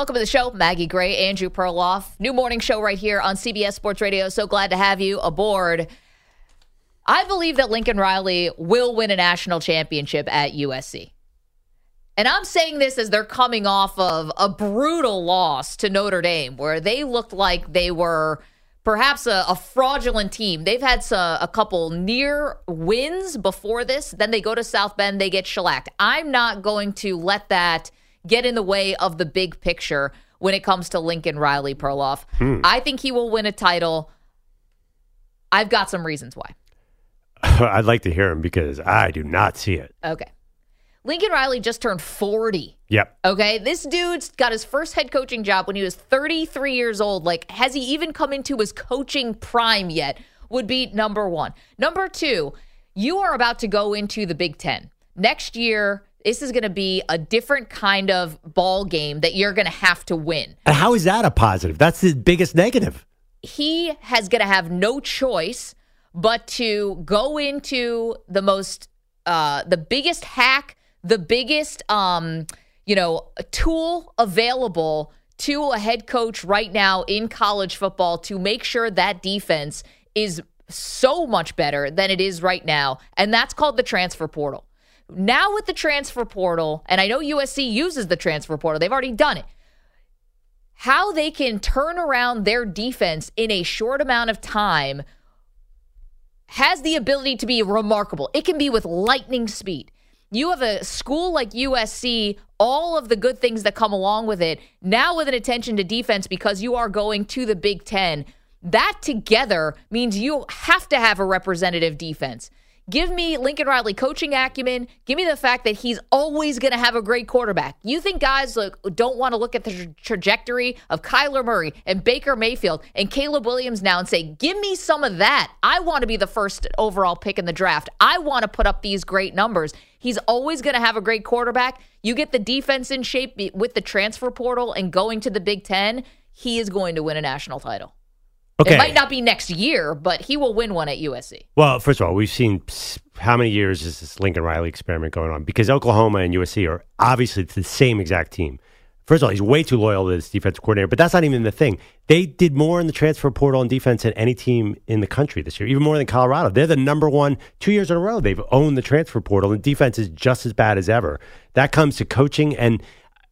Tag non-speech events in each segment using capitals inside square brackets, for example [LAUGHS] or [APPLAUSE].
Welcome to the show, Maggie Gray, Andrew Perloff. New morning show right here on CBS Sports Radio. So glad to have you aboard. I believe that Lincoln Riley will win a national championship at USC. And I'm saying this as they're coming off of a brutal loss to Notre Dame, where they looked like they were perhaps a, a fraudulent team. They've had a couple near wins before this. Then they go to South Bend, they get shellacked. I'm not going to let that get in the way of the big picture when it comes to Lincoln Riley Perloff. Hmm. I think he will win a title. I've got some reasons why. [LAUGHS] I'd like to hear him because I do not see it. Okay. Lincoln Riley just turned 40. Yep. Okay. This dude's got his first head coaching job when he was 33 years old. Like, has he even come into his coaching prime yet? Would be number one. Number two, you are about to go into the Big Ten. Next year, this is going to be a different kind of ball game that you're going to have to win. And how is that a positive? That's the biggest negative. he has going to have no choice but to go into the most uh the biggest hack the biggest um you know tool available to a head coach right now in college football to make sure that defense is so much better than it is right now and that's called the transfer portal now with the transfer portal and i know usc uses the transfer portal they've already done it how they can turn around their defense in a short amount of time has the ability to be remarkable. It can be with lightning speed. You have a school like USC, all of the good things that come along with it, now with an attention to defense because you are going to the Big Ten. That together means you have to have a representative defense. Give me Lincoln Riley coaching acumen. Give me the fact that he's always going to have a great quarterback. You think guys like, don't want to look at the tra- trajectory of Kyler Murray and Baker Mayfield and Caleb Williams now and say, give me some of that. I want to be the first overall pick in the draft. I want to put up these great numbers. He's always going to have a great quarterback. You get the defense in shape with the transfer portal and going to the Big Ten, he is going to win a national title. Okay. It might not be next year, but he will win one at USC. Well, first of all, we've seen how many years is this Lincoln Riley experiment going on? Because Oklahoma and USC are obviously the same exact team. First of all, he's way too loyal to his defensive coordinator, but that's not even the thing. They did more in the transfer portal and defense than any team in the country this year, even more than Colorado. They're the number one two years in a row. They've owned the transfer portal, and defense is just as bad as ever. That comes to coaching, and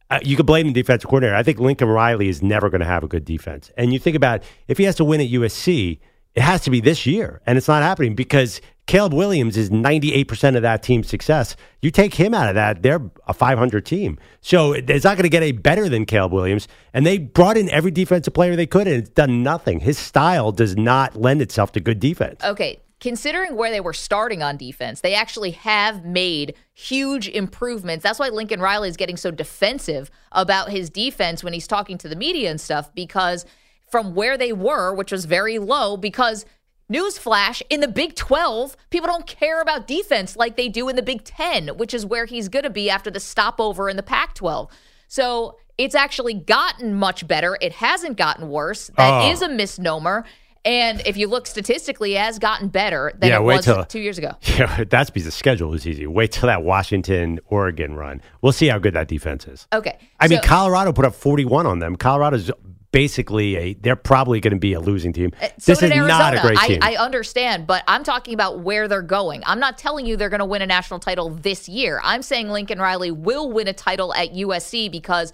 Uh, you could blame the defensive coordinator. I think Lincoln Riley is never going to have a good defense. And you think about if he has to win at USC, it has to be this year, and it's not happening because Caleb Williams is 98% of that team's success. You take him out of that, they're a 500 team. So it's not going to get any better than Caleb Williams. And they brought in every defensive player they could, and it's done nothing. His style does not lend itself to good defense. Okay, considering where they were starting on defense, they actually have made huge improvements. That's why Lincoln Riley is getting so defensive about his defense when he's talking to the media and stuff, because from where they were, which was very low, because newsflash, in the Big 12, people don't care about defense like they do in the Big 10, which is where he's going to be after the stopover in the Pac 12. So it's actually gotten much better. It hasn't gotten worse. That oh. is Oh. a misnomer. And if you look statistically, it has gotten better than Yeah, it was till- two years ago. [LAUGHS] Yeah, that's because the schedule is easy. Wait till that Washington Oregon run. We'll see how good that defense is. Okay. I mean, Colorado put up 41 on them. Colorado's basically a, they're probably going to be a losing team. Uh, So this is Arizona. not a great team. I, I understand, but I'm talking about where they're going. I'm not telling you they're going to win a national title this year. I'm saying Lincoln Riley will win a title at USC because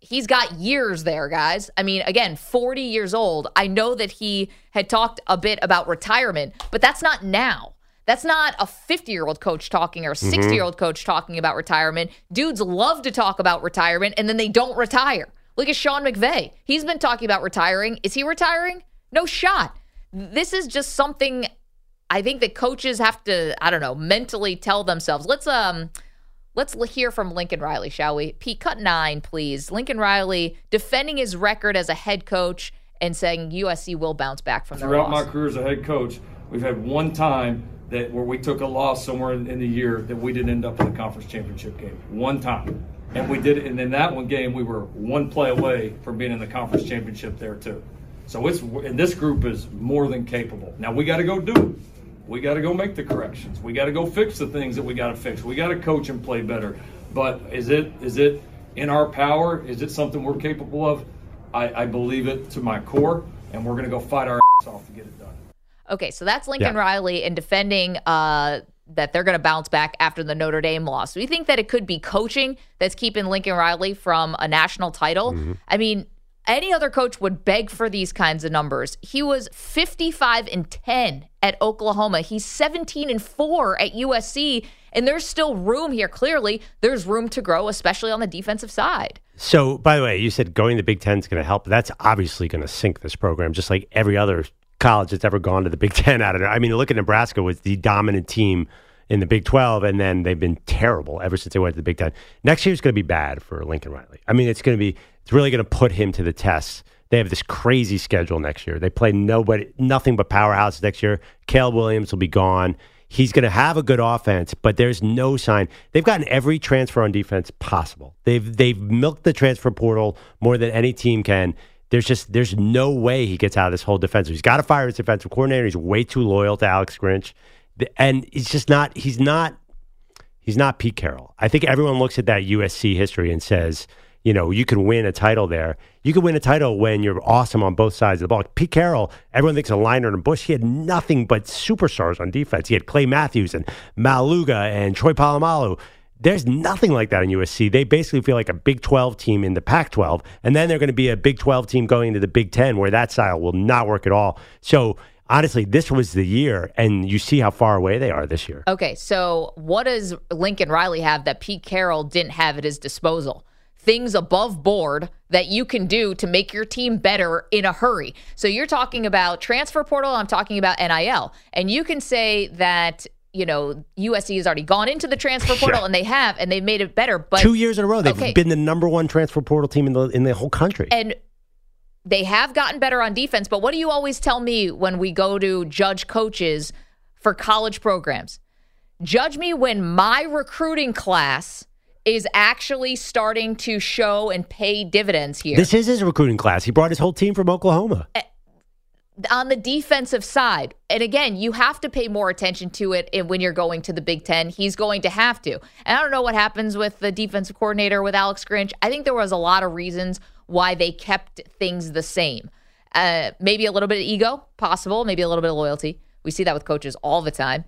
he's got years there, guys. I mean, again, 40 years old. I know that he had talked a bit about retirement, but that's not now. That's not a 50 year old coach talking or a 60 year old coach talking about retirement. Dudes love to talk about retirement and then they don't retire. Look at Sean McVay. He's been talking about retiring. Is he retiring? No shot. This is just something I think that coaches have to, I don't know, mentally tell themselves. Let's um let's hear from Lincoln Riley, shall we? Pete, cut nine, please. Lincoln Riley defending his record as a head coach and saying USC will bounce back from their Throughout my career as a head coach, we've had one time that where we took a loss somewhere in, in the year that we didn't end up in the conference championship game. One time. And we did it, and in that one game, we were one play away from being in the conference championship there too. So it's and this group is more than capable. Now we got to go do it. We got to go make the corrections. We got to go fix the things that we got to fix. We got to coach and play better. But is it is it in our power? Is it something we're capable of? I, I believe it to my core, and we're going to go fight our ass off to get it done. Okay, so that's Lincoln Yeah. Riley in defending uh, that they're going to bounce back after the Notre Dame loss. Do we think that it could be coaching that's keeping Lincoln Riley from a national title. I mean, any other coach would beg for these kinds of numbers. He was 55 and 10 at Oklahoma. He's 17 and 4 at USC, and there's still room here. Clearly, there's room to grow, especially on the defensive side. So, by the way, you said going to the Big Ten is going to help. That's obviously going to sink this program, just like every other college that's ever gone to the Big [LAUGHS] Ten out of there. I mean, look at Nebraska was the dominant team in the Big 12, and then they've been terrible ever since they went to the Big Ten. Next year is going to be bad for Lincoln Riley. I mean, it's going to be, it's really going to put him to the test. They have this crazy schedule next year. They play nobody, nothing but powerhouses next year. Caleb Williams will be gone. He's going to have a good offense, but there's no sign. They've gotten every transfer on defense possible. They've they've milked the transfer portal more than any team can. There's just there's no way he gets out of this whole defensive. He's got to fire his defensive coordinator. He's way too loyal to Alex Grinch, and he's just not. He's not. He's not Pete Carroll. I think everyone looks at that USC history and says, you know, you can win a title there. You can win a title when you're awesome on both sides of the ball. Pete Carroll, everyone thinks of Leinart and Bush. He had nothing but superstars on defense. He had Clay Matthews and Maualuga and Troy Polamalu. There's nothing like that in USC. They basically feel like a Big 12 team in the Pac 12, and then they're going to be a Big 12 team going into the Big 10, where that style will not work at all. So, honestly, this was the year, and you see how far away they are this year. Okay, so what does Lincoln Riley have that Pete Carroll didn't have at his disposal? Things above board that you can do to make your team better in a hurry. So you're talking about transfer portal, I'm talking about NIL. And you can say that, you know, USC has already gone into the transfer [LAUGHS] portal Yeah. and they have and they've made it better, but Two years in a row, they've Okay. been the number one transfer portal team in the in the whole country. and they have gotten better on defense. But what do you always tell me when we go to judge coaches for college programs? Judge me when my recruiting class is actually starting to show and pay dividends here. This is his recruiting class. He brought his whole team from Oklahoma. on the defensive side. And again, you have to pay more attention to it when you're going to the Big Ten. He's going to have to. And I don't know what happens with the defensive coordinator with Alex Grinch. I think there was a lot of reasons why they kept things the same. Uh, maybe a little bit of ego, possible. Maybe a little bit of loyalty. We see that with coaches all the time.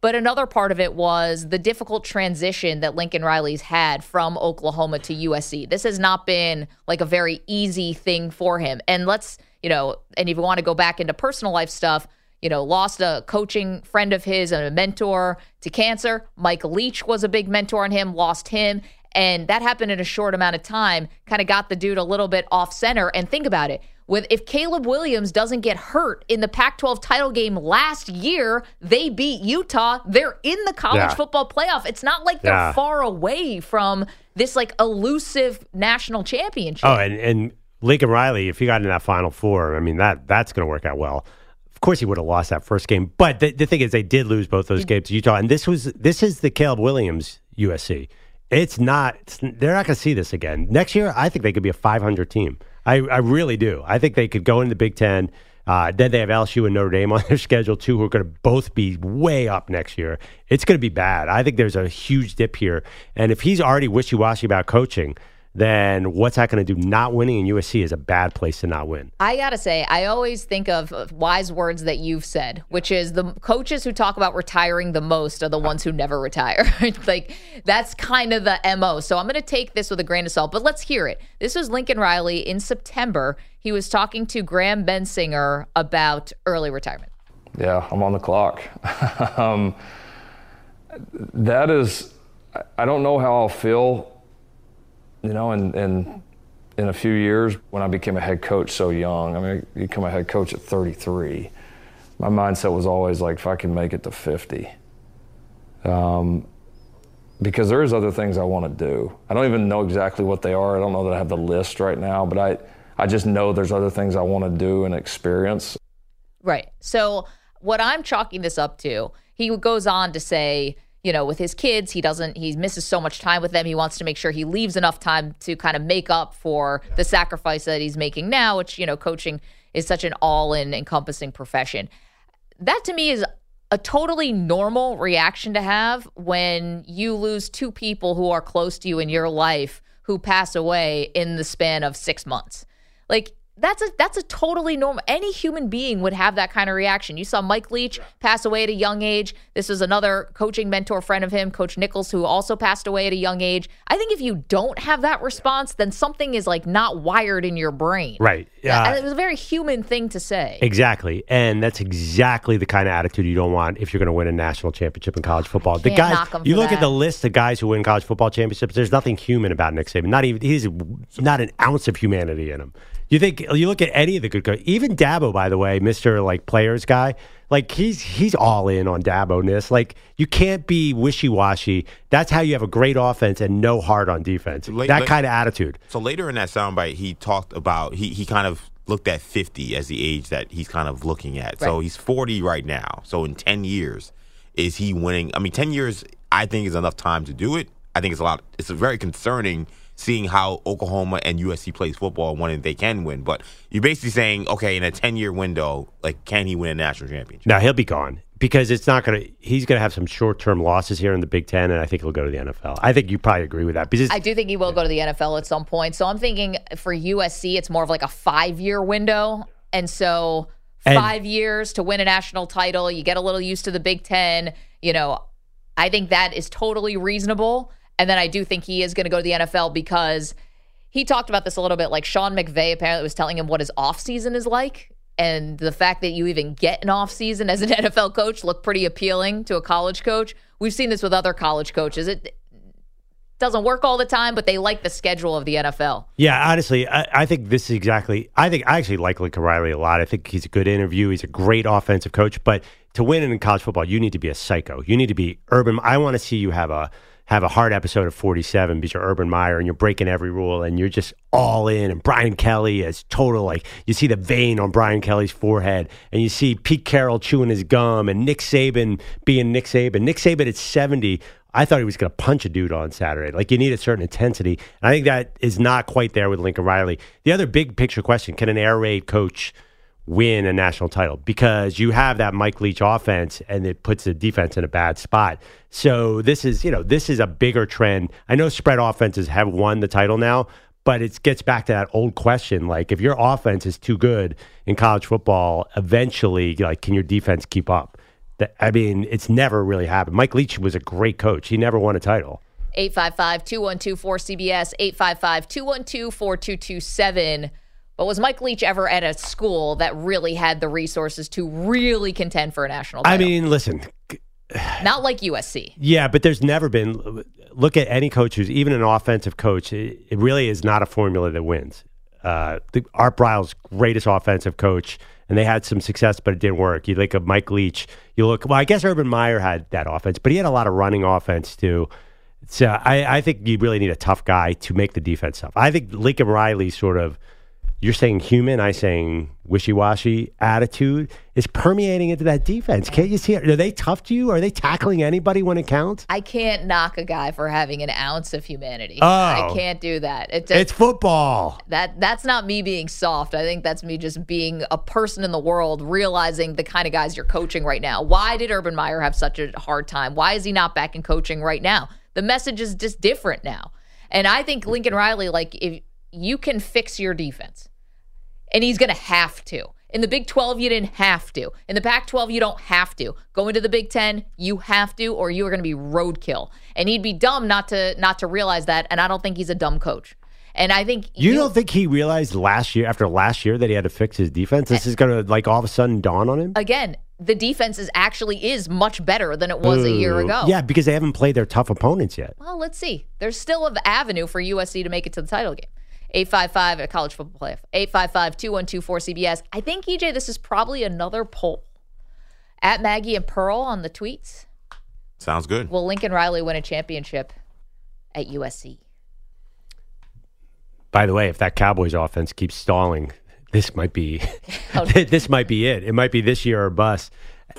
But another part of it was the difficult transition that Lincoln Riley's had from Oklahoma to USC. This has not been like a very easy thing for him. And let's, you know, and if you want to go back into personal life stuff, you know, lost a coaching friend of his and a mentor to cancer. Mike Leach was a big mentor on him, lost him. And that happened in a short amount of time, kind of got the dude a little bit off center. And think about it. With if Caleb Williams doesn't get hurt in the Pac-12 title game last year, they beat Utah. They're in the college Yeah. football playoff. It's not like they're Yeah. far away from this like elusive national championship. Oh, and, and Lincoln Riley, if he got in that Final Four, I mean that that's going to work out well. Of course, he would have lost that first game, but the, the thing is, they did lose both those games to Utah, and this was this is the Caleb Williams USC. It's not. It's, they're not going to see this again next year. I think they could be a 500 team. I, I really do. I think they could go into the Big Ten. Uh, then they have LSU and Notre Dame on [LAUGHS] their schedule too, who are going to both be way up next year. It's going to be bad. I think there's a huge dip here, and if he's already wishy washy about coaching, then what's that going to do? Not winning in USC is a bad place to not win. I gotta say, I always think of uh, wise words that you've said, which is the coaches who talk about retiring the most are the ones who never retire. [LAUGHS] like that's kind of the mo. So I'm gonna take this with a grain of salt, but let's hear it. This was Lincoln Riley in September. He was talking to Graham Bensinger about early retirement. Yeah, I'm on the clock. [LAUGHS] um, that is, I don't know how I'll feel you know, and, and in a few years when I became a head coach so young, I mean, I became a head coach at 33. My mindset was always like, if I can make it to 50. Um, because there's other things I want to do. I don't even know exactly what they are. I don't know that I have the list right now, but I, I just know there's other things I want to do and experience. Right. So, what I'm chalking this up to, he goes on to say, you know, with his kids, he doesn't, he misses so much time with them. He wants to make sure he leaves enough time to kind of make up for the sacrifice that he's making now, which, you know, coaching is such an all in encompassing profession. That to me is a totally normal reaction to have when you lose two people who are close to you in your life who pass away in the span of six months. Like, that's a that's a totally normal any human being would have that kind of reaction. You saw mike leach pass away at a young age. This was another coaching mentor friend of him coach nichols who also passed away at a young age. I think if you don't have that response then something is like not wired in your brain. Right. Yeah uh, it was a very human thing to say. Exactly. And that's exactly the kind of attitude you don't want if you're going to win a national championship in college football. The guys you look that. at the list of guys who win college football championships there's nothing human about nick saban. Not even he's not an ounce of humanity in him you think you look at any of the good guys, even Dabo, by the way, Mister like players guy, like he's he's all in on Dabo ness. Like you can't be wishy washy. That's how you have a great offense and no heart on defense. Late, that late, kind of attitude. So later in that soundbite, he talked about he he kind of looked at fifty as the age that he's kind of looking at. Right. So he's forty right now. So in ten years, is he winning? I mean, ten years I think is enough time to do it. I think it's a lot. It's a very concerning seeing how Oklahoma and USC plays football one and they can win. But you're basically saying, okay, in a 10 year window, like, can he win a national championship? Now he'll be gone because it's not going to. He's going to have some short term losses here in the Big Ten, and I think he'll go to the NFL. I think you probably agree with that because I do think he will go to the NFL at some point. So I'm thinking for USC, it's more of like a five year window, and so five and, years to win a national title. You get a little used to the Big Ten. You know, I think that is totally reasonable. And then I do think he is going to go to the NFL because he talked about this a little bit. Like Sean McVay apparently was telling him what his offseason is like. And the fact that you even get an offseason as an [LAUGHS] NFL coach looked pretty appealing to a college coach. We've seen this with other college coaches. It doesn't work all the time, but they like the schedule of the NFL. Yeah, honestly, I, I think this is exactly. I think I actually like Lincoln Riley a lot. I think he's a good interview. He's a great offensive coach. But to win in college football, you need to be a psycho. You need to be urban. I want to see you have a have a hard episode of 47 because you're Urban Meyer and you're breaking every rule and you're just all in. And Brian Kelly is total like you see the vein on Brian Kelly's forehead and you see Pete Carroll chewing his gum and Nick Saban being Nick Saban. Nick Saban at 70. I thought he was going to punch a dude on Saturday. Like you need a certain intensity. And I think that is not quite there with Lincoln Riley. The other big picture question can an air raid coach win a national title because you have that Mike Leach offense and it puts the defense in a bad spot. So this is, you know, this is a bigger trend. I know spread offenses have won the title now, but it gets back to that old question like if your offense is too good in college football, eventually like can your defense keep up? That I mean, it's never really happened. Mike Leach was a great coach. He never won a title. 855 212 4CBS, 855 212 4227. But was Mike Leach ever at a school that really had the resources to really contend for a national title? I mean, listen. [SIGHS] Not like USC. Yeah, but there's never been. Look at any coach who's even an offensive coach. It, it really is not a formula that wins. Uh, the, Art Briles, greatest offensive coach, and they had some success, but it didn't work. You look at Mike Leach. You look. Well, I guess Urban Meyer had that offense, but he had a lot of running offense too. So I, I think you really need a tough guy to make the defense tough. I think Lincoln Riley sort of you're saying human, I saying wishy-washy attitude is permeating into that defense. Can't you see it? Are they tough to you? Are they tackling anybody when it counts? I can't knock a guy for having an ounce of humanity. Oh, I can't do that. It just, it's football. That that's not me being soft. I think that's me just being a person in the world, realizing the kind of guys you're coaching right now. Why did Urban Meyer have such a hard time? Why is he not back in coaching right now? The message is just different now. And I think Lincoln Riley, like, if you can fix your defense, and he's going to have to. In the Big 12, you didn't have to. In the Pac 12, you don't have to. Going to the Big 10, you have to, or you are going to be roadkill. And he'd be dumb not to not to realize that. And I don't think he's a dumb coach. And I think You don't think he realized last year, after last year, that he had to fix his defense? This is going to, like, all of a sudden dawn on him? again, the defense is actually is much better than it was a year ago. Yeah, because they haven't played their tough opponents yet. Well, let's see. There's still an avenue for USC to make it to the title game. 855 at college football playoff. 855 212 cbs I think, EJ, this is probably another poll. At Maggie and Perloff the tweets. Sounds good. Will Lincoln Riley win a championship at USC? By the way, if that Cowboys offense keeps stalling, this might be [LAUGHS] Oh. [LAUGHS] this might be it. It might be this year or bust.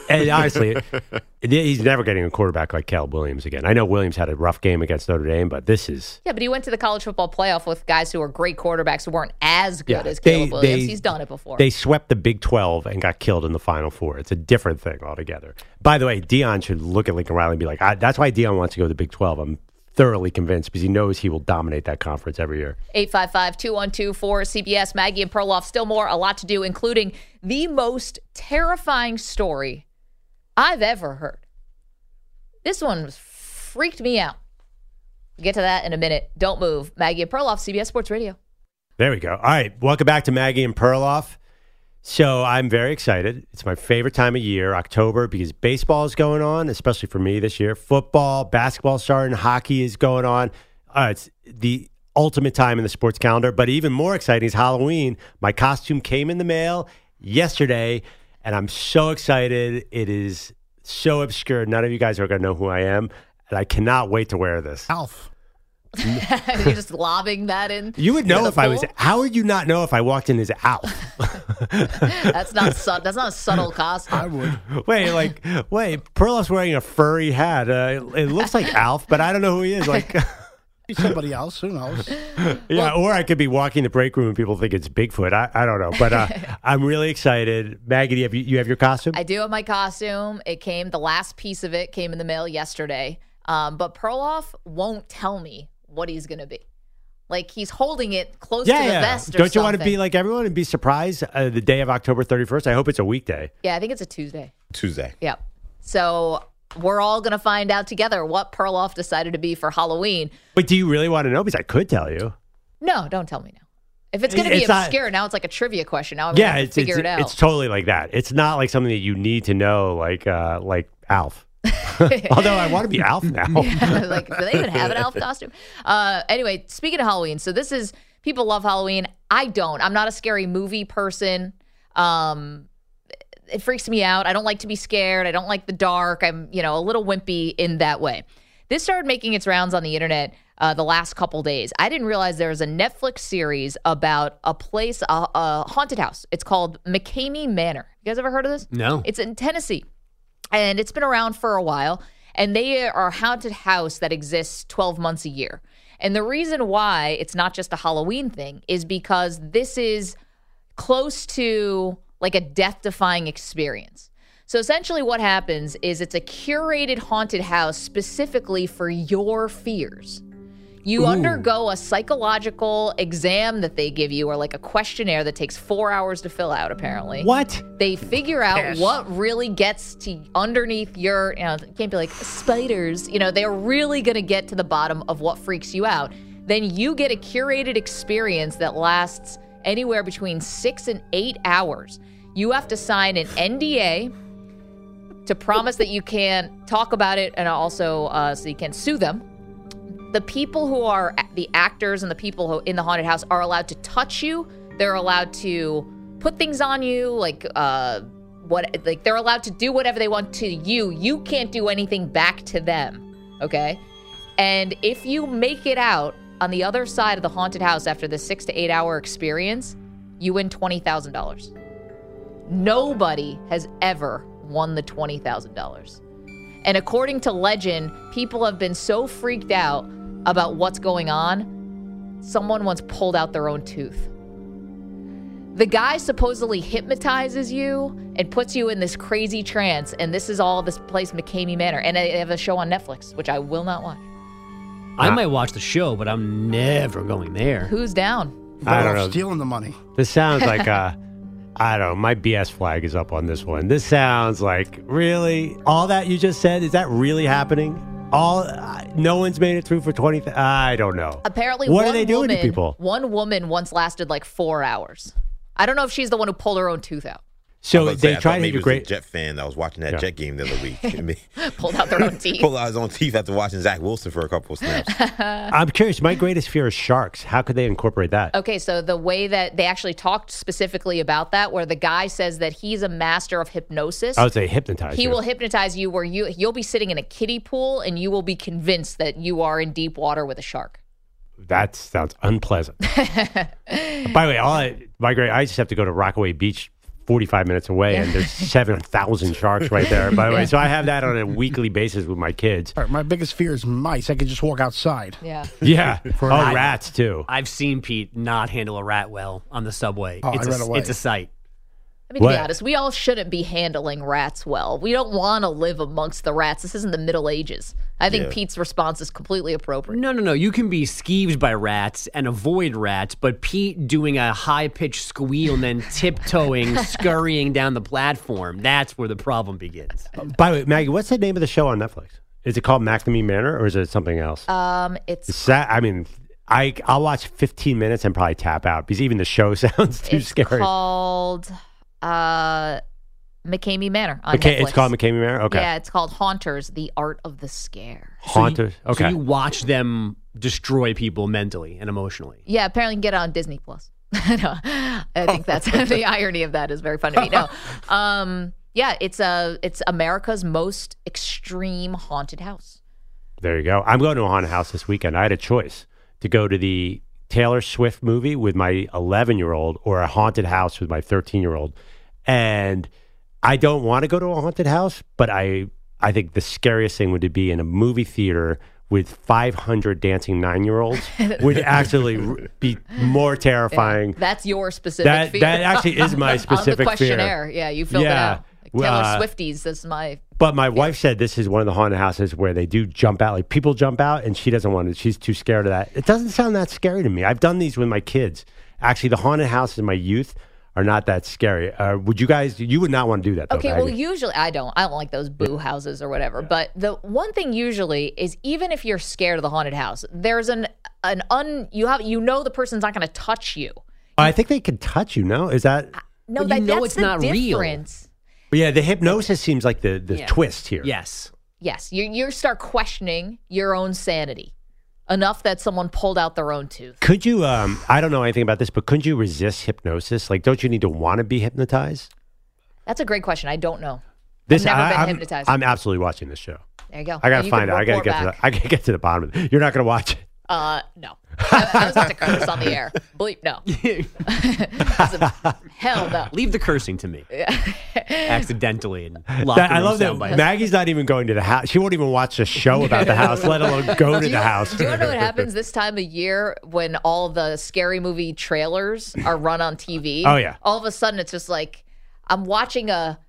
And honestly, [LAUGHS] he's never getting a quarterback like Caleb Williams again. I know Williams had a rough game against Notre Dame, but this is Yeah, but he went to the college football playoff with guys who were great quarterbacks who weren't as good Yeah, as they- Williams. they- He's done it before. they swept the Big Twelve and got killed in the Final Four. It's a different thing altogether. By the way, Deion should look at Lincoln Riley and be like, I, "That's why Deion wants to go to the Big 12. I'm thoroughly convinced because he knows he will dominate that conference every year. 855 212 cbs Maggie and Perloff. Still more, a lot to do, including the most terrifying story I've ever heard. This one freaked me out. Get to that in a minute. Don't move. Maggie and Perloff, CBS Sports Radio. There we go. All right. Welcome back to Maggie and Perloff. So I'm very excited. It's my favorite time of year, October, because baseball is going on, especially for me this year. Football, basketball starting, hockey is going on. Uh, it's the ultimate time in the sports calendar. But even more exciting is Halloween. My costume came in the mail yesterday, and I'm so excited. It is so obscure. None of you guys are going to know who I am. And I cannot wait to wear this. Alf. [LAUGHS] You're just lobbing that in. You would know to the if I was. How would you not know if I walked in as Alf? [LAUGHS] That's not su- that's not a subtle costume. I would. Wait, like, wait, Perloff's wearing a furry hat. Uh, it looks like Alf, but I don't know who he is. Like, [LAUGHS] somebody else. Who knows? yeah, or I could be walking the break room and people think it's Bigfoot. I, I don't know, but uh, I'm really excited. Maggie, do you have, you have your costume? I do have my costume. It came, the last piece of it came in the mail yesterday. Um, but Perloff won't tell me what he's going to be. Like he's holding it close to the vest or Don't you want to be like everyone and be surprised uh, the day of October 31st? I hope it's a weekday. Yeah, I think it's a Tuesday. Tuesday. Yep. So we're all going to find out together what Perloff decided to be for Halloween. But do you really want to know? Because I could tell you. No, don't tell me now. If it's going to be It's not- obscure, now it's like a trivia question. Now I'm yeah, going to it's figure it's, it out. it's totally like that. It's not like something that you need to know, like uh, like Alf. [LAUGHS] Although I want to be [LAUGHS] Alf now. like, do they even have an Alf [LAUGHS] costume? Uh, anyway, speaking of Halloween, so this is people love Halloween. I don't. I'm not a scary movie person. Um, it freaks me out. I don't like to be scared. I don't like the dark. I'm, you know, a little wimpy in that way. This started making its rounds on the internet uh, the last couple days. I didn't realize there was a Netflix series about a place, a, a haunted house. It's called McKamey Manor. You guys ever heard of this? No. It's in Tennessee and it's been around for a while. And they are a haunted house that exists 12 months a year. And the reason why it's not just a Halloween thing is because this is close to like a death defying experience. So essentially, what happens is it's a curated haunted house specifically for your fears. You undergo a psychological exam that they give you, or like a questionnaire that takes four hours to fill out, apparently. What? they figure out Yes. what really gets to underneath your you know it can't be like spiders. You know they're really going to get to the bottom of what freaks you out. Then you get a curated experience that lasts anywhere between six and eight hours. You have to sign an nda to promise that you can't talk about it and also uh, so you can sue them the people who are the actors and the people who in the haunted house are allowed to touch you. They're allowed to put things on you, like uh, what, like they're allowed to do whatever they want to you. You can't do anything back to them. Okay, and if you make it out on the other side of the haunted house after the six to eight hour experience, you win twenty thousand dollars. Nobody has ever won the twenty thousand dollars. And according to legend, people have been so freaked out about what's going on, someone once pulled out their own tooth. The guy supposedly hypnotizes you and puts you in this crazy trance, and this is all this place, McKamey Manor. And they have a show on Netflix, which I will not watch. I might watch the show, but I'm never going there. Who's down? I don't know. Stealing the money. This sounds like [LAUGHS] uh I don't know. My BS flag is up on this one. This sounds like really all that you just said. Is that really happening? All uh, no one's made it through for twenty. Th- I don't know. Apparently, what one are they doing woman, to people? One woman once lasted like four hours. I don't know if she's the one who pulled her own tooth out, So I was about to they say, I try to maybe do it great. Jet fan that was watching that Yeah. Jet game the other week. I mean, [LAUGHS] pulled out their own [LAUGHS] teeth. Pulled out his own teeth after watching Zach Wilson for a couple of snaps. [LAUGHS] I'm curious. My greatest fear is sharks. How could they incorporate that? Okay, so the way that they actually talked specifically about that, where the guy says that he's a master of hypnosis. I would say hypnotize. he you. will hypnotize you where you you'll be sitting in a kiddie pool and you will be convinced that you are in deep water with a shark. That sounds unpleasant. By the way, all I, my great, I just have to go to Rockaway Beach, forty-five minutes away, and there's [LAUGHS] seven thousand sharks right there. By the way, so I have that on a weekly basis with my kids. All right, my biggest fear is mice. I could just walk outside. Yeah. Yeah, [LAUGHS] oh, rats too. I've seen Pete not handle a rat well on the subway. Oh, I it's, ran away. it's a sight. I mean, to What? be honest, we all shouldn't be handling rats well. We don't want to live amongst the rats. This isn't the Middle Ages. I think Yeah. Pete's response is completely appropriate. No, no, no. You can be skeeved by rats and avoid rats, but Pete doing a high pitched squeal and then [LAUGHS] tiptoeing, [LAUGHS] scurrying down the platform, that's where the problem begins. By the way, Maggie, what's the name of the show on Netflix? Is it called McNamee Manor or is it something else? Um, it's It's that- I mean, I I'll watch 15 minutes and probably tap out because even the show [LAUGHS] sounds too it's scary. called uh, McKamey Manor on okay, Netflix. it's called McKamey Manor. Okay, Yeah, it's called Haunters: The Art of the Scare. Haunters. So okay, you watch them destroy people mentally and emotionally. Yeah, apparently you can get it on Disney Plus. [LAUGHS] no, I think that's [LAUGHS] the irony of that is very funny to me. No, [LAUGHS] um, yeah, it's a it's America's most extreme haunted house. there you go. I'm going to a haunted house this weekend. I had a choice to go to the Taylor Swift movie with my 11 year old or a haunted house with my 13 year old, and I don't want to go to a haunted house, but I I think the scariest thing would be in a movie theater with 500 dancing nine year olds [LAUGHS] would actually be more terrifying. That's your specific That- fear. that actually is my [LAUGHS] specific the fear. Yeah, you filled Yeah. it out. Like Taylor Uh, Swifties. That's my. But my wife said this is one of the haunted houses where they do jump out, like people jump out, and she doesn't want it. She's too scared of that. It doesn't sound that scary to me. I've done these with my kids. Actually, the haunted houses in my youth are not that scary. Uh, would you guys? You would not want to do that. Though, Okay, well, Maggie. usually I don't. I don't like those boo houses or whatever. But the one thing usually is even if you're scared of the haunted house, there's an an un you have you know the person's not going to touch you. I think they can touch you. No, is that? No, But that, know that's it's the not real. Difference. Yeah, the hypnosis seems like the the Yeah. twist here. Yes. Yes, you you start questioning your own sanity enough that someone pulled out their own tooth. Could you? Um, I don't know anything about this, but couldn't you resist hypnosis? Like, don't you need to want to be hypnotized? That's a great question. I don't know. This never been I'm, hypnotized. I'm absolutely watching this show. There you go. I gotta You can find out. I gotta report get to back. the. I gotta get to the bottom of it. You're not gonna watch it. Uh, no. I, I was about to curse on the air. [LAUGHS] Bleep, no. [LAUGHS] Hell no. Leave the cursing to me. [LAUGHS] Accidentally and lock That- I love that soundbites. Maggie's not even going to the house. She won't even watch the show about the house, let alone go to you, the house. do you know what happens this time of year when all the scary movie trailers are run on TV? Oh, yeah. All of a sudden, it's just like I'm watching a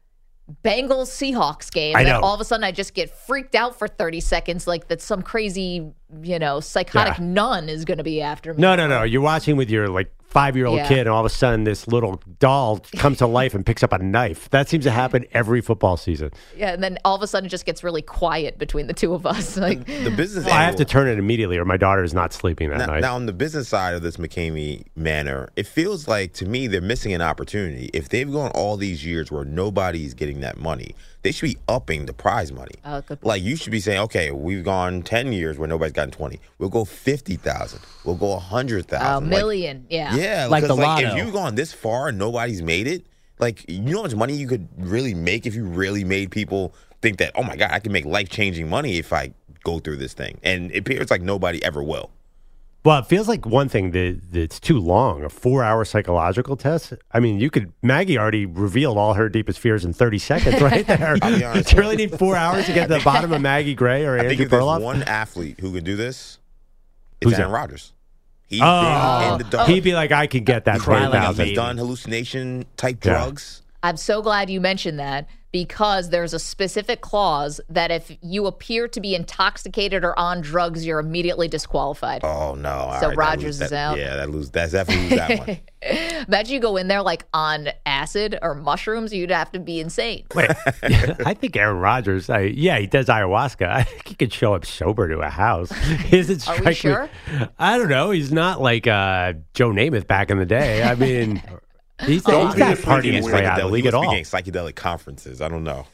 Bengals Seahawks game, I and know. all of a sudden I just get freaked out for 30 seconds, like that some crazy, you know, psychotic Yeah. nun is going to be after me. No, no, no. You're watching with your like five year old Yeah. kid, and all of a sudden this little doll comes to life and picks up a knife. That seems to happen every football season. Yeah, and then all of a sudden it just gets really quiet between the two of us. Like, The business. I have to turn it immediately, or my daughter is not sleeping that Now, night. now, on the business side of this McKamey manor, it feels like to me they're missing an opportunity. If they've gone all these years where nobody's getting that money, they should be upping the prize money. Oh. Like you should be saying, okay, we've gone ten years where nobody's gotten twenty. We'll go fifty thousand. We'll go a hundred a thousand. million. yeah. Yeah, Like the like, if you've gone this far and nobody's made it, like you know how much money you could really make if you really made people think that, oh my god, I can make life changing money if I go through this thing. And it appears like nobody ever will. Well, it feels like one thing that that's too long. A four-hour psychological test. I mean, you could. Maggie already revealed all her deepest fears in thirty seconds, [LAUGHS] right there. I'll be honest. Do you really need four hours to get to the bottom of Maggie Gray or I think Andrew there's one athlete who could do this, it's Who's Aaron? Rodgers. He's Oh, in the dark. he'd be like, I could get that Cry twenty like. He's done hallucination type Yeah. drugs. I'm so glad you mentioned that because there's a specific clause that if you appear to be intoxicated or on drugs, you're immediately disqualified. Oh no! All So right, that Rodgers lose- is that- out. Yeah, that lose. That's definitely lose that one. [LAUGHS] Imagine you go in there like on acid or mushrooms, you'd have to be insane. Wait, [LAUGHS] I think Aaron Rodgers. I, yeah, he does ayahuasca. I think he could show up sober to a house. [LAUGHS] Is it Are we strike me- sure? I don't know. He's not like uh, Joe Namath back in the day. I mean, he's, Don't he's be not partying his way out of the psychedelic- league he at all. getting psychedelic conferences. I don't know.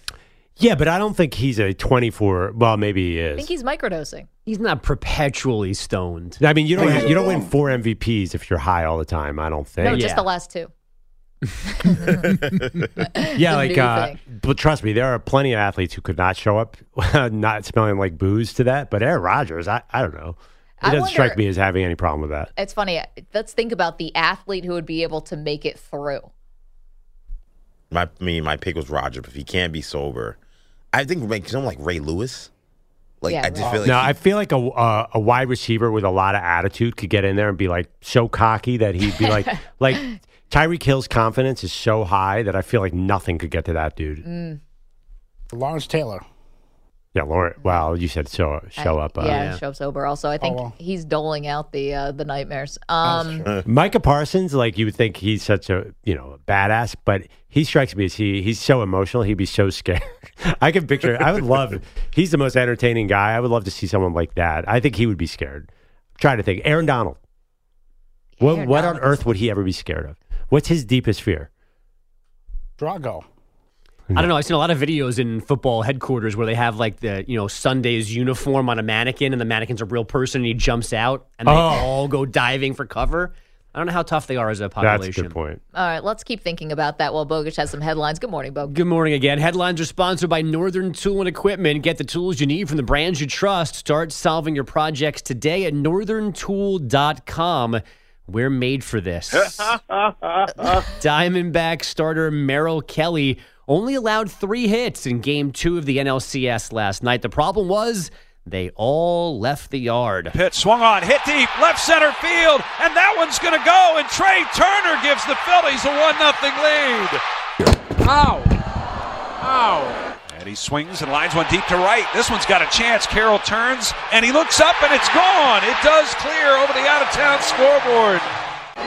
Yeah, but I don't think he's a twenty-four. Well, maybe he is. I think he's microdosing. He's not perpetually stoned. I mean, you don't have, you don't win four MVPs if you're high all the time. I don't think. No, just [LAUGHS] [LAUGHS] Yeah. the last two. yeah, like, uh, but trust me, there are plenty of athletes who could not show up, [LAUGHS] not smelling like booze to that. But Aaron Rodgers, I, I don't know. It doesn't strike me as having any problem with that. It's funny. Let's think about the athlete who would be able to make it through. My, I mean, my pick was Roger, but if he can't be sober, I think like someone like Ray Lewis. Like Yeah, I just Ray- feel like No, he- I feel like a, a a wide receiver with a lot of attitude could get in there and be like so cocky that he'd be like [LAUGHS] like Tyreek Hill's confidence is so high that I feel like nothing could get to that dude. Mm. Lawrence Taylor. Yeah, Lauren. Wow, you said show show I- up. Uh, yeah, show up sober. Also, I think well. he's doling out the uh, the nightmares. Um, [LAUGHS] Micah Parsons, like you would think he's such a you know a badass, but he strikes me as he he's so emotional. He'd be so scared. [LAUGHS] I can picture. I would love. He's the most entertaining guy. I would love to see someone like that. I think he would be scared. Try to think. Aaron Donald. What Aaron what on Donald. earth would he ever be scared of? What's his deepest fear? Drago. Mm-hmm. I don't know. I've seen a lot of videos in football headquarters where they have like the you know Sunday's uniform on a mannequin, and the mannequin's a real person, and he jumps out, and they Oh. all go diving for cover. I don't know how tough they are as a population. That's a population. good point. all right, let's keep thinking about that while Bogish has some headlines. Good morning, Bogish. Good morning again. Headlines are sponsored by Northern Tool and Equipment. Get the tools you need from the brands you trust. Start solving your projects today at northerntool.com. We're made for this. [LAUGHS] Diamondback starter Merrill Kelly only allowed three hits in game two of the NLCS last night. The problem was they all left the yard. Pitt swung on, hit deep, left center field, and that one's going to go. And Trea Turner gives the Phillies a 1 0 lead. Ow. Ow. And he swings and lines one deep to right. This one's got a chance. Carroll turns and he looks up and it's gone. It does clear over the out of town scoreboard.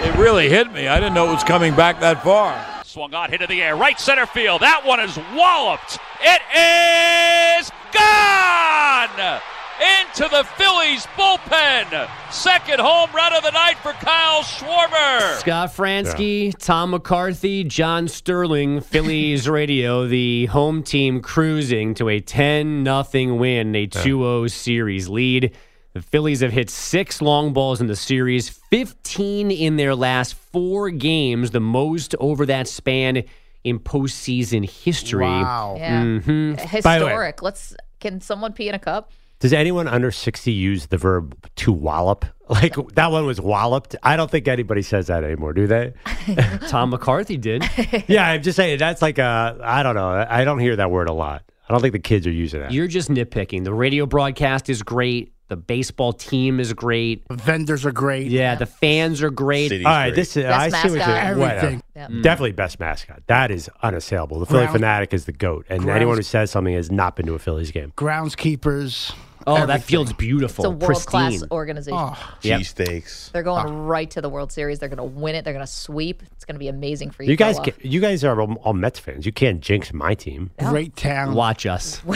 It really hit me. I didn't know it was coming back that far. Swung on, hit in the air, right center field. That one is walloped. It is gone into the Phillies bullpen. Second home run of the night for Kyle Schwarber. Scott Franzke, Tom McCarthy, John Sterling, Phillies [LAUGHS] radio, the home team cruising to a 10 nothing win, a 2 0 series lead. The Phillies have hit six long balls in the series, 15 in their last four games, the most over that span in postseason history. Wow. Yeah, Mm-hmm. By way- historic. Let's. Can someone pee in a cup? Does anyone under 60 use the verb to wallop? [LAUGHS] Like that one was walloped. I don't think anybody says that anymore, do they? [LAUGHS] Tom McCarthy did. [LAUGHS] yeah, I'm just saying that's like a, I don't know. I don't hear that word a lot. I don't think the kids are using that. You're just nitpicking. The radio broadcast is great. The baseball team is great. The vendors are great. Yeah, the fans are great. City's All right, great. this is, Best I see what you're what, Everything. Yep. Mm. Definitely best mascot. That is unassailable. The Philly Ground- Phanatic is the goat, and Grounds- anyone who says something has not been to a Phillies game. Groundskeepers. Oh, that everything. field's beautiful. It's a world class organization. Oh, Yep. cheesesteaks. They're going right to the World Series. They're going to win it. They're going to sweep. It's going to be amazing for you. You guys, Phil. ca- you guys are all, all Mets fans. You can't jinx my team. great town. Watch us. [LAUGHS]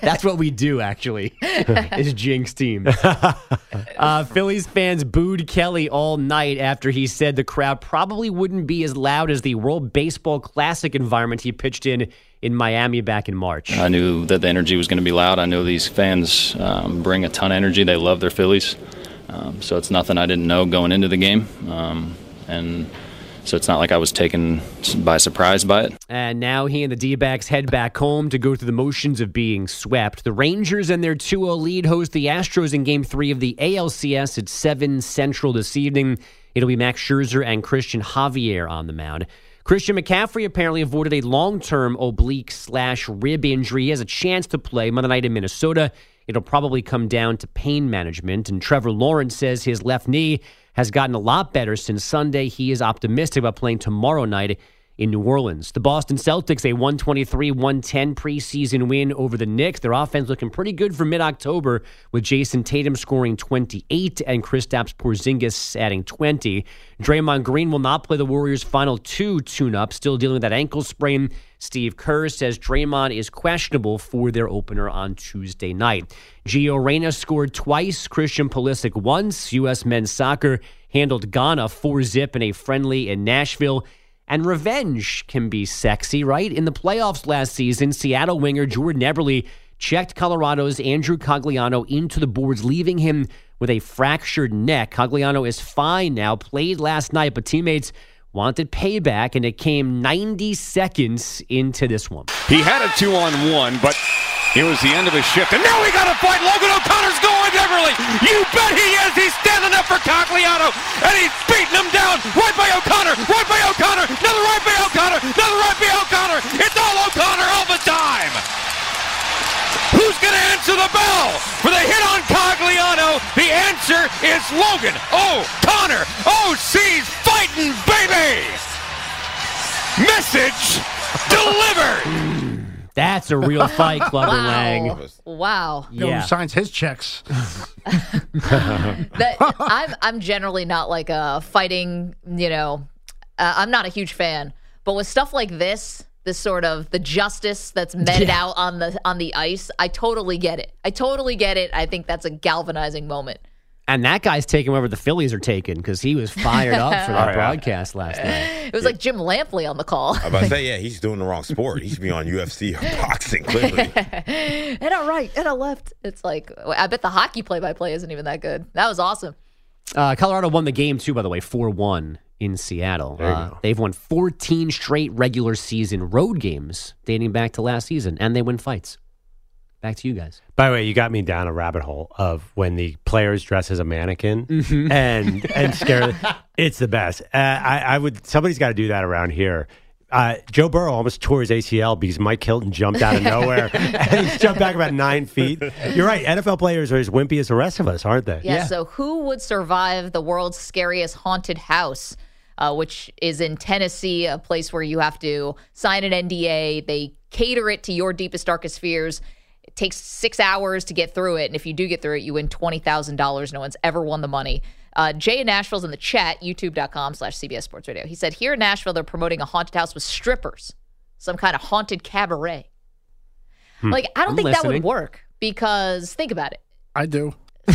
That's what we do, actually. [LAUGHS] is jinx team. Uh, Phillies fans booed Kelly all night after he said the crowd probably wouldn't be as loud as the World Baseball Classic environment he pitched in in Miami back in March. I knew that the energy was going to be loud. I know these fans um, bring a ton of energy. They love their Phillies. Um, so it's nothing I didn't know going into the game. Um, and so it's not like I was taken by surprise by it. And now he and the D backs head back home to go through the motions of being swept. The Rangers and their 2 0 lead host the Astros in game three of the ALCS at 7 Central this evening. It'll be Max Scherzer and Cristian Javier on the mound. Christian McCaffrey apparently avoided a long term oblique slash rib injury. He has a chance to play Monday night in Minnesota. It'll probably come down to pain management. And Trevor Lawrence says his left knee has gotten a lot better since Sunday. He is optimistic about playing tomorrow night in New Orleans. The Boston Celtics, a 123 110 preseason win over the Knicks. Their offense looking pretty good for mid October with Jayson Tatum scoring 28 and Kristaps Porzingis adding 20. Draymond Green will not play the Warriors' final two tune ups, still dealing with that ankle sprain. Steve Kerr says Draymond is questionable for their opener on Tuesday night. Gio Reyna scored twice, Christian Pulisic once. U.S. men's soccer handled Ghana 4 zip in a friendly in Nashville. And revenge can be sexy, right? In the playoffs last season, Seattle winger Jordan Eberle checked Colorado's Andrew Cogliano into the boards, leaving him with a fractured neck. Cogliano is fine now, played last night, but teammates wanted payback, and it came 90 seconds into this one. He had a two on one, but it was the end of his shift. And now we got to fight. Logan O'Connor's That's a real fight, [LAUGHS] Clubber Lang. Wow. You know Yeah. who signs his checks? [LAUGHS] [LAUGHS] That, I'm I'm generally not like a fighting, you know, uh, I'm not a huge fan. But with stuff like this, this sort of the justice that's meted out on the on the ice, I totally get it. I totally get it. I think that's a galvanizing moment. And that guy's taking whatever the Phillies are taking because he was fired up for [LAUGHS] that broadcast last night. It was like Jim Lampley on the call. I was about to say, yeah, he's doing the wrong sport. He should be on UFC or [LAUGHS] boxing, clearly. [LAUGHS] and a right and a left. It's like I bet the hockey play by play isn't even that good. That was awesome. Uh, Colorado won the game too, by the way, four one in Seattle. There you Uh, go. they've won 14 straight regular season road games dating back to last season, and they win fights. Back to you guys. By the way, you got me down a rabbit hole of when the players dress as a mannequin and and [LAUGHS] scare. it's the best. Uh, I, I would. Somebody's got to do that around here. Uh, Joe Burrow almost tore his ACL because Mike Hilton jumped out of nowhere [LAUGHS] [LAUGHS] and he jumped back about nine feet. You're right. NFL players are as wimpy as the rest of us, aren't they? Yeah, So who would survive the world's scariest haunted house, uh, which is in Tennessee, a place where you have to sign an NDA. They cater it to your deepest, darkest fears. It takes six hours to get through it, and if you do get through it, you win twenty thousand dollars. No one's ever won the money. Uh, Jay in Nashville's in the chat, youtube.com slash CBS Sports Radio. He said, Here in Nashville, they're promoting a haunted house with strippers, some kind of haunted cabaret. Like, I don't I'm think that would work because think about it. I do. [LAUGHS]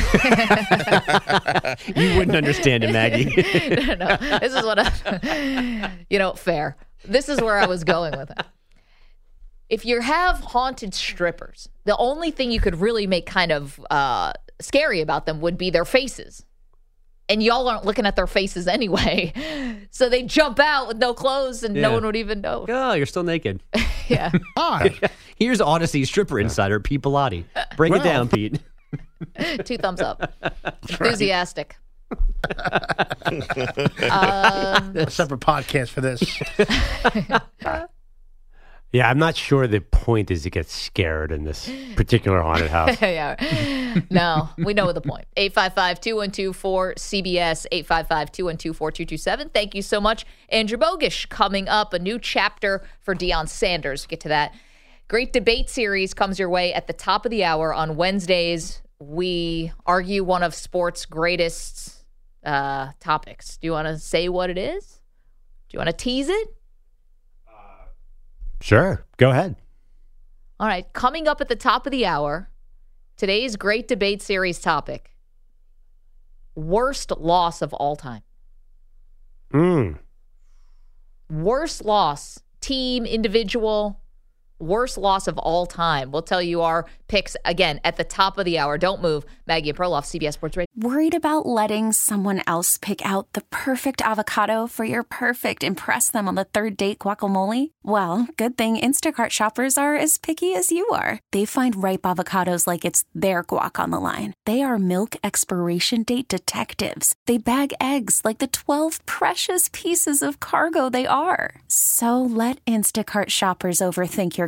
You wouldn't understand it, Maggie. [LAUGHS] No, no, this is what I, [LAUGHS] you know, fair. This is where I was going with it. If you have haunted strippers, the only thing you could really make kind of uh, scary about them would be their faces. And y'all aren't looking at their faces anyway. [LAUGHS] So they jump out with no clothes and no Yeah. one would even know. oh, you're still naked. [LAUGHS] Yeah. Hi. [LAUGHS] Here's Odyssey stripper insider Pete Pilati. Break it Well. down, Pete. Two thumbs up. Enthusiastic. A separate podcast for this. Yeah, I'm not sure the point is to get scared in this particular haunted [LAUGHS] house. yeah. No, we know the point. 855 212 4CBS, 855 212 4227. Thank you so much. Andrew Bogish coming up, a new chapter for Deion Sanders. Get to that. Great debate series comes your way at the top of the hour on Wednesdays. We argue one of sports' greatest uh, topics. Do you want to say what it is? Do you want to tease it? Sure, go ahead. All right, coming up at the top of the hour, today's great debate series topic worst loss of all time. Mm. Worst loss, team, individual, worst loss of all time. We'll tell you our picks again at the top of the hour. Don't move. Maggie and Perloff, CBS Sports Radio. Worried about letting someone else pick out the perfect avocado for your perfect impress them on the third date guacamole? Well, good thing Instacart shoppers are as picky as you are. They find ripe avocados like it's their guac on the line. They are milk expiration date detectives. They bag eggs like the 12 precious pieces of cargo they are. So let Instacart shoppers overthink your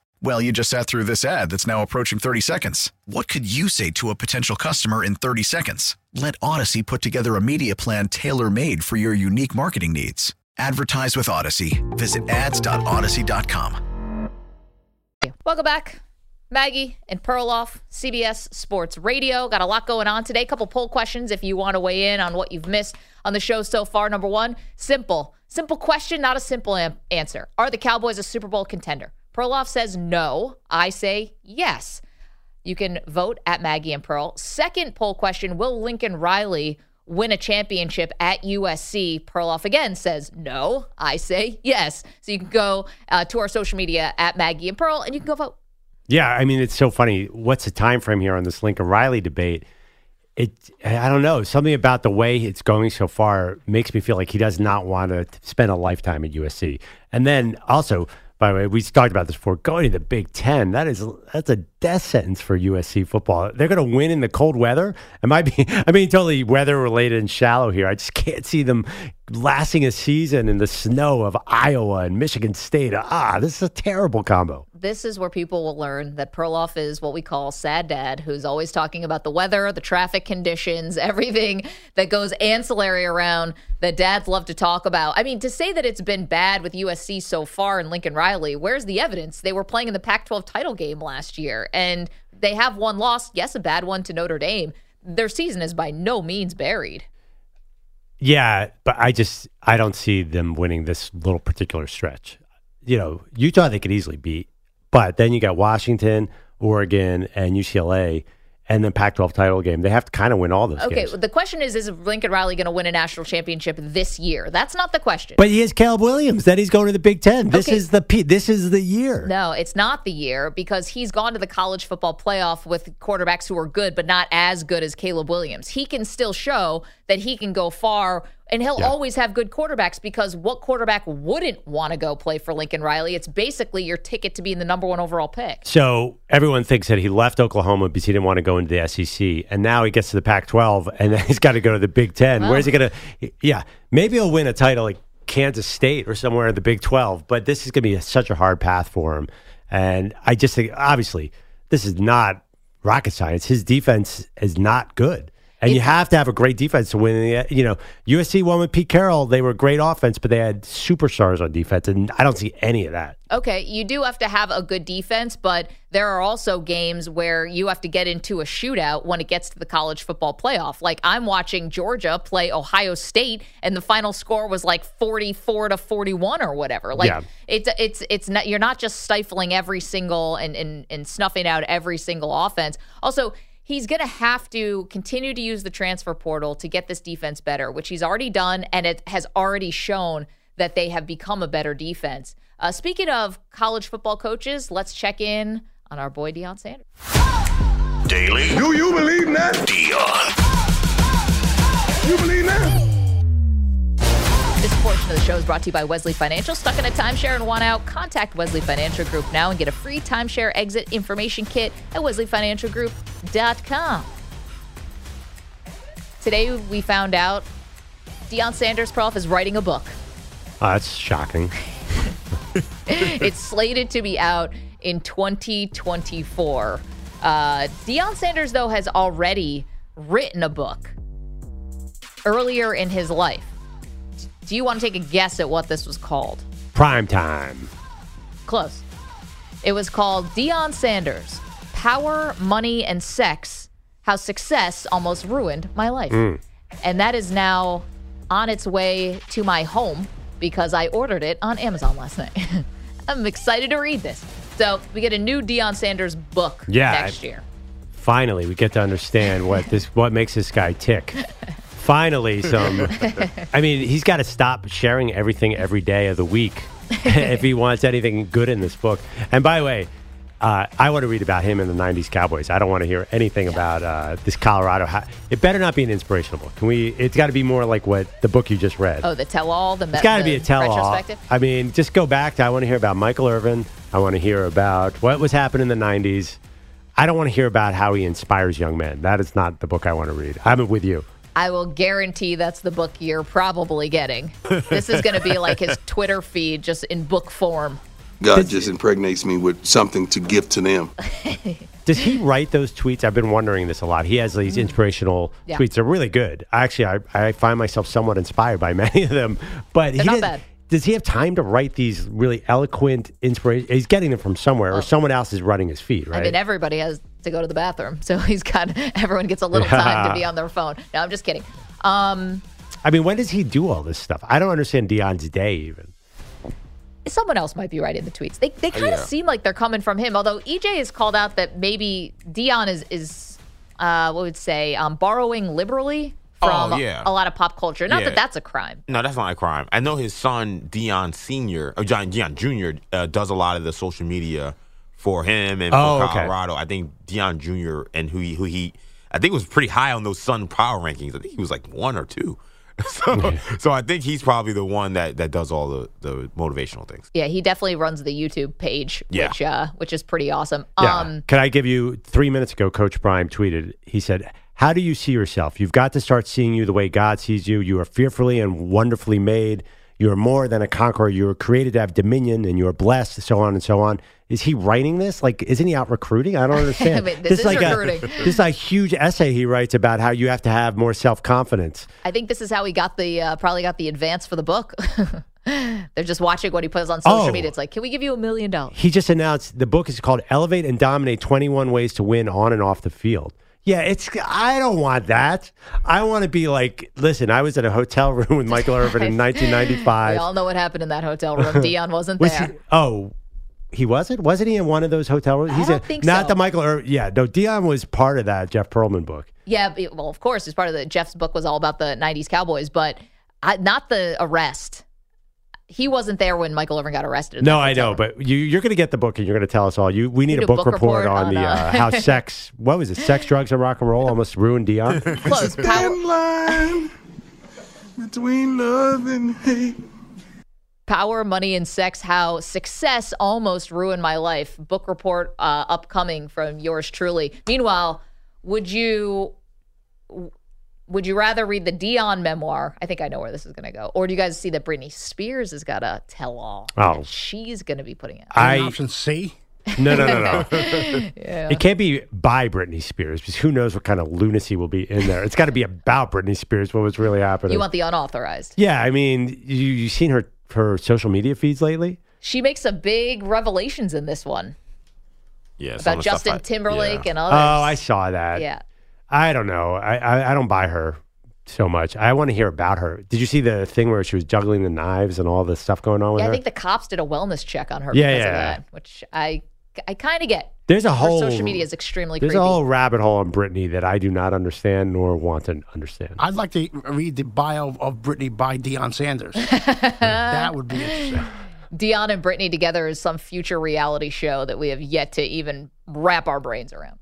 Well, you just sat through this ad that's now approaching 30 seconds. What could you say to a potential customer in 30 seconds? Let Odyssey put together a media plan tailor made for your unique marketing needs. Advertise with Odyssey. Visit ads.odyssey.com. Welcome back. Maggie and Perloff, CBS Sports Radio. Got a lot going on today. Couple poll questions if you want to weigh in on what you've missed on the show so far. Number one, simple. Simple question, not a simple am- answer. Are the Cowboys a Super Bowl contender? Perloff says no. I say yes. You can vote at Maggie and Pearl. Second poll question Will Lincoln Riley win a championship at USC? Perloff again says no. I say yes. So you can go uh, to our social media at Maggie and Pearl and you can go vote. Yeah, I mean it's so funny. What's the time frame here on this Lincoln Riley debate? It I don't know. Something about the way it's going so far makes me feel like he does not want to spend a lifetime at USC. And then also by the way, we talked about this before. Going to the Big Ten, that is that's a death sentence for USC football. They're going to win in the cold weather. Am I [LAUGHS] being I mean totally weather related and shallow here? I just can't see them lasting a season in the snow of Iowa and Michigan State. Ah, this is a terrible combo. This is where people will learn that Perloff is what we call sad dad, who's always talking about the weather, the traffic conditions, [LAUGHS] everything that goes ancillary around that dads love to talk about. I mean, to say that it's been bad with USC so far and Lincoln Riley, where's the evidence? They were playing in the Pac 12 title game last year, and they have one loss, yes, a bad one to Notre Dame. Their season is by no means buried. Yeah, but I just I don't see them winning this little particular stretch. You know, Utah they could easily beat, but then you got Washington, Oregon, and UCLA and then Pac-12 title game. They have to kind of win all those okay, games. the question is: Is Lincoln Riley going to win a national championship this year? That's not the question. But he has Caleb Williams. Then he's going to the Big Ten. This Okay. is the P- this is the year. No, it's not the year because he's gone to the college football playoff with quarterbacks who are good, but not as good as Caleb Williams. He can still show that he can go far, and he'll Yeah. always have good quarterbacks because what quarterback wouldn't want to go play for Lincoln Riley? It's basically your ticket to being the number one overall pick. So everyone thinks that he left Oklahoma because he didn't want to go into the SEC, and now he gets to the Pac-12, and then [LAUGHS] he's got to go to the Big Ten. Well. Where's he going to? Yeah, maybe he'll win a title like Kansas State or somewhere in the Big 12, but this is going to be such a hard path for him. And I just think, obviously, this is not rocket science. His defense is not good. And you have to have a great defense to win. You know, USC won with Pete Carroll. They were a great offense, but they had superstars on defense, and I don't see any of that. Okay, you do have to have a good defense, but there are also games where you have to get into a shootout when it gets to the college football playoff. Like I'm watching Georgia play Ohio State and the final score was like 44 to 41 or whatever. Like Yeah. it's it's it's not you're not just stifling every single and and, and snuffing out every single offense. Also, he's going to have to continue to use the transfer portal to get this defense better, which he's already done and it has already shown that they have become a better defense. Uh, speaking of college football coaches, let's check in on our boy Deion Sanders. Daily. Do you believe that? Deion. You believe that? Portion of the show is brought to you by Wesley Financial. Stuck in a timeshare and want out? Contact Wesley Financial Group now and get a free timeshare exit information kit at wesleyfinancialgroup.com. Today we found out Deion Sanders Prof is writing a book. Oh, that's shocking. [LAUGHS] it's slated to be out in 2024. Uh, Deion Sanders, though, has already written a book earlier in his life. Do you want to take a guess at what this was called? Prime time. Close. It was called Deion Sanders Power, Money, and Sex How Success Almost Ruined My Life. Mm. And that is now on its way to my home because I ordered it on Amazon last night. [LAUGHS] I'm excited to read this. So we get a new Deion Sanders book Yeah, next year. Finally, we get to understand what this what makes this guy tick. [LAUGHS] Finally, some. [LAUGHS] I mean, he's got to stop sharing everything every day of the week [LAUGHS] if he wants anything good in this book. And by the way, Uh, I want to read about him in the '90s Cowboys. I don't want to hear anything about uh, this Colorado. Ha- it better not be an inspirational book. Can we? It's got to be more like what the book you just read. Oh, the tell-all. The It's got to be a tell-all. I mean, just go back to. I want to hear about Michael Irvin. I want to hear about what was happening in the '90s. I don't want to hear about how he inspires young men. That is not the book I want to read. I'm with you. I will guarantee that's the book you're probably getting. this is going to be like his Twitter feed, just in book form. God just impregnates me with something to give to them. [LAUGHS] Does he write those tweets? I've been wondering this a lot. He has these inspirational Mm. Yeah. tweets. They're really good. Actually, I, I find myself somewhat inspired by [LAUGHS] many of them. But They're he not does- bad. Does he have time to write these really eloquent inspiration? He's getting them from somewhere, or someone else is running his feed, right? I mean, everybody has to go to the bathroom, so [LAUGHS] he's got everyone gets a little time to be on their phone. No, I'm just kidding. Um, I mean, when does he do all this stuff? I don't understand Deion's day even. someone else might be writing the tweets. They they kind of Yeah. seem like they're coming from him. Although EJ has called out that maybe Deion is is uh, what would say um, borrowing liberally from Oh, yeah. a lot of pop culture. Not Yeah. that that's a crime. No, that's not a crime. I know his son Deion Senior or John Deion Junior uh, does a lot of the social media for him and Oh, for okay. Colorado. I think Deion Junior and who he, who he I think was pretty high on those Sun power rankings. I think he was like one or two. [LAUGHS] So, so I think he's probably the one that, that does all the, the motivational things. Yeah, he definitely runs the YouTube page, Yeah. which uh, which is pretty awesome. Yeah. Um, Can I give you three minutes ago? Coach Prime tweeted. He said, "How do you see yourself? You've got to start seeing you the way God sees you. You are fearfully and wonderfully made. You are more than a conqueror. You were created to have dominion, and you are blessed. So on and so on." Is he writing this? Like, isn't he out recruiting? I don't [LAUGHS] understand. I mean, this is like recruiting. A, this is a huge essay he writes about how you have to have more self confidence. I think this is how he got the uh, probably got the advance for the book. [LAUGHS] They're just watching what he puts on social Oh. media. It's like, can we give you a million dollars? He just announced the book is called Elevate and Dominate 21 Ways to Win on and Off the Field. Yeah, it's I don't want that. I want to be like, listen, I was in a hotel room with Michael Irvin in [LAUGHS] 1995. We 1995. all know what happened in that hotel room. Deion wasn't Was there. he- oh, he wasn't? Wasn't he in one of those hotel rooms? He's don't a, think not so. the Michael Irvin. Yeah, no, Deion was part of that Jeff Pearlman book. Yeah, well, of course, it's part of the Jeff's book was all about the '90s Cowboys, but I, not the arrest. He wasn't there when Michael Irvin got arrested. No, I know, room. but you, you're going to get the book and you're going to tell us all. You, we need We a do book, report, on, the uh, uh, how [LAUGHS] sex. What was it? Sex, drugs, and rock and roll almost ruined Deion. [LAUGHS] Close. Power, line between love and hate. Power, Money, and Sex How Success Almost Ruined My Life. Book report uh, upcoming from yours truly. Meanwhile, would you would you rather read the Deion memoir? I think I know where this is going to go. Or do you guys see that Britney Spears has got a tell all? Oh. She's going to be putting out. I- option C. No, no, no, no. [LAUGHS] Yeah. It can't be by Britney Spears because who knows what kind of lunacy will be in there. It's got to be about Britney Spears. What was really happening? You want the unauthorized. yeah, I mean, you you seen her her social media feeds lately? She makes some big revelations in this one Yeah, about of the stuff Justin I- Timberlake yeah. and Oh. I saw that. yeah. I don't know. I, I I don't buy her so much. I want to hear about her. Did you see the thing where she was juggling the knives and all this stuff going on with Yeah, I her? think the cops did a wellness check on her Yeah, because of yeah. that, which I I kind of get. There's a Her whole social media is extremely There's creepy. a whole rabbit hole on Britney that I do not understand nor want to understand. I'd like to read the bio of Britney by Deion Sanders. [LAUGHS] that would be interesting. Deion and Britney together is some future reality show that we have yet to even wrap our brains around.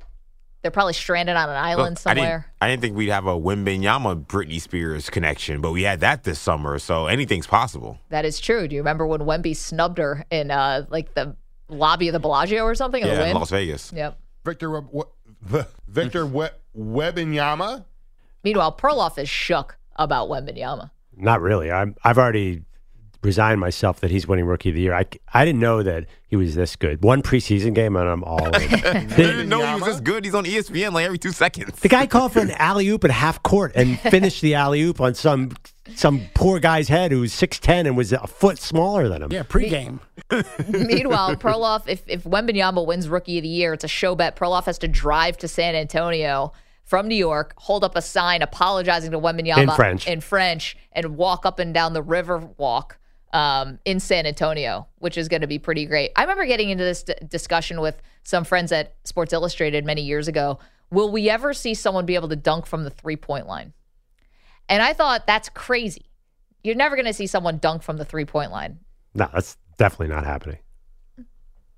They're probably stranded on an island Look, I didn't, somewhere. I didn't think we'd have a Wembanyama Britney Spears connection, but we had that this summer, so anything's possible. That is true. Do you remember when Wemby snubbed her in uh like the lobby of the Bellagio or something? in Yeah, in? Las Vegas. Yep. Victor Web, we, [LAUGHS] Victor we, Webinyama. Meanwhile, Perloff is shook about Wembanyama. Not really. I'm I've already resigned myself that he's winning rookie of the year. I, I didn't know that he was this good. One preseason game and I'm all in. [LAUGHS] I didn't know he was this good. He's on ESPN like every two seconds. The guy called for an alley oop at half court and [LAUGHS] finished the alley oop on some some poor guy's head who was six ten and was a foot smaller than him. Yeah, pregame. Meanwhile, Perloff, if if Wembanyama wins Rookie of the Year, it's a show bet. Perloff has to drive to San Antonio from New York, hold up a sign apologizing to Wembanyama In French. in French, and walk up and down the river walk um, in San Antonio, which is going to be pretty great. I remember getting into this d- discussion with some friends at Sports Illustrated many years ago. Will we ever see someone be able to dunk from the three point line? And I thought that's crazy. You're never going to see someone dunk from the three point line. No, that's definitely not happening.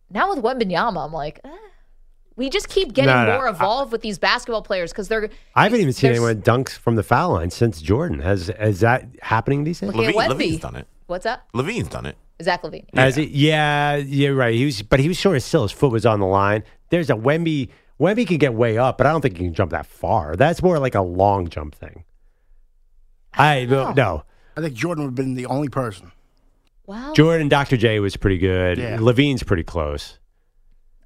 Now with Wembanyama, I'm like, eh. we just keep getting No, no, more I- evolved with these basketball players because they're. I haven't even seen anyone dunks from the foul line since Jordan. Has is that happening these days? Look LaVine, LaVine's done it. What's up? LaVine's done it. Zach LaVine. As it, yeah, yeah, right. He was, but he was sort of still. His foot was on the line. There's a Wemby. Wemby can get way up, but I don't think he can jump that far. That's more like a long jump thing. I no, no. I think Jordan would have been the only person. Wow. Jordan, and Dr. J was pretty good. Yeah. LaVine's pretty close.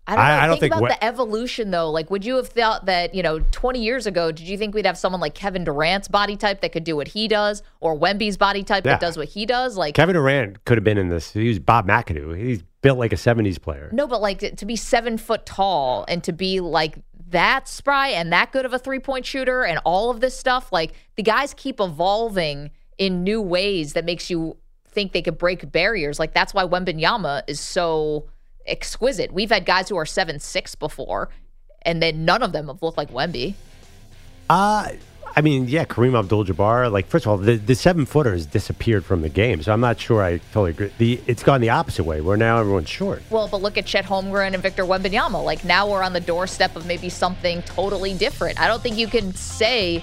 I don't, know. I- I don't think, think about we- the evolution though. Like, would you have thought that you know, 20 years ago, did you think we'd have someone like Kevin Durant's body type that could do what he does, or Wemby's body type Yeah. that does what he does? Like, Kevin Durant could have been in this. He was Bob McAdoo. He's built like a '70s player. no, but like to be seven foot tall and to be like that spry and that good of a three point shooter and all of this stuff, like the guys keep evolving in new ways that makes you think they could break barriers. Like that's why Wembanyama is so exquisite. We've had guys who are seven six before, and then none of them have looked like Wemby. Uh I mean, yeah, Kareem Abdul-Jabbar. Like, first of all, the, the seven footer has disappeared from the game, so I'm not sure I totally agree. The it's gone the opposite way, where now everyone's short. Well, but look at Chet Holmgren and Victor Wembanyama. Like now we're on the doorstep of maybe something totally different. I don't think you can say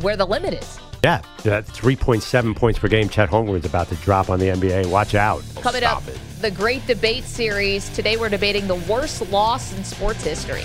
where the limit is. Yeah, that 3.7 points per game. Chet Holmgren's about to drop on the NBA. Watch out. Coming up, the great debate series. Today we're debating the worst loss in sports history.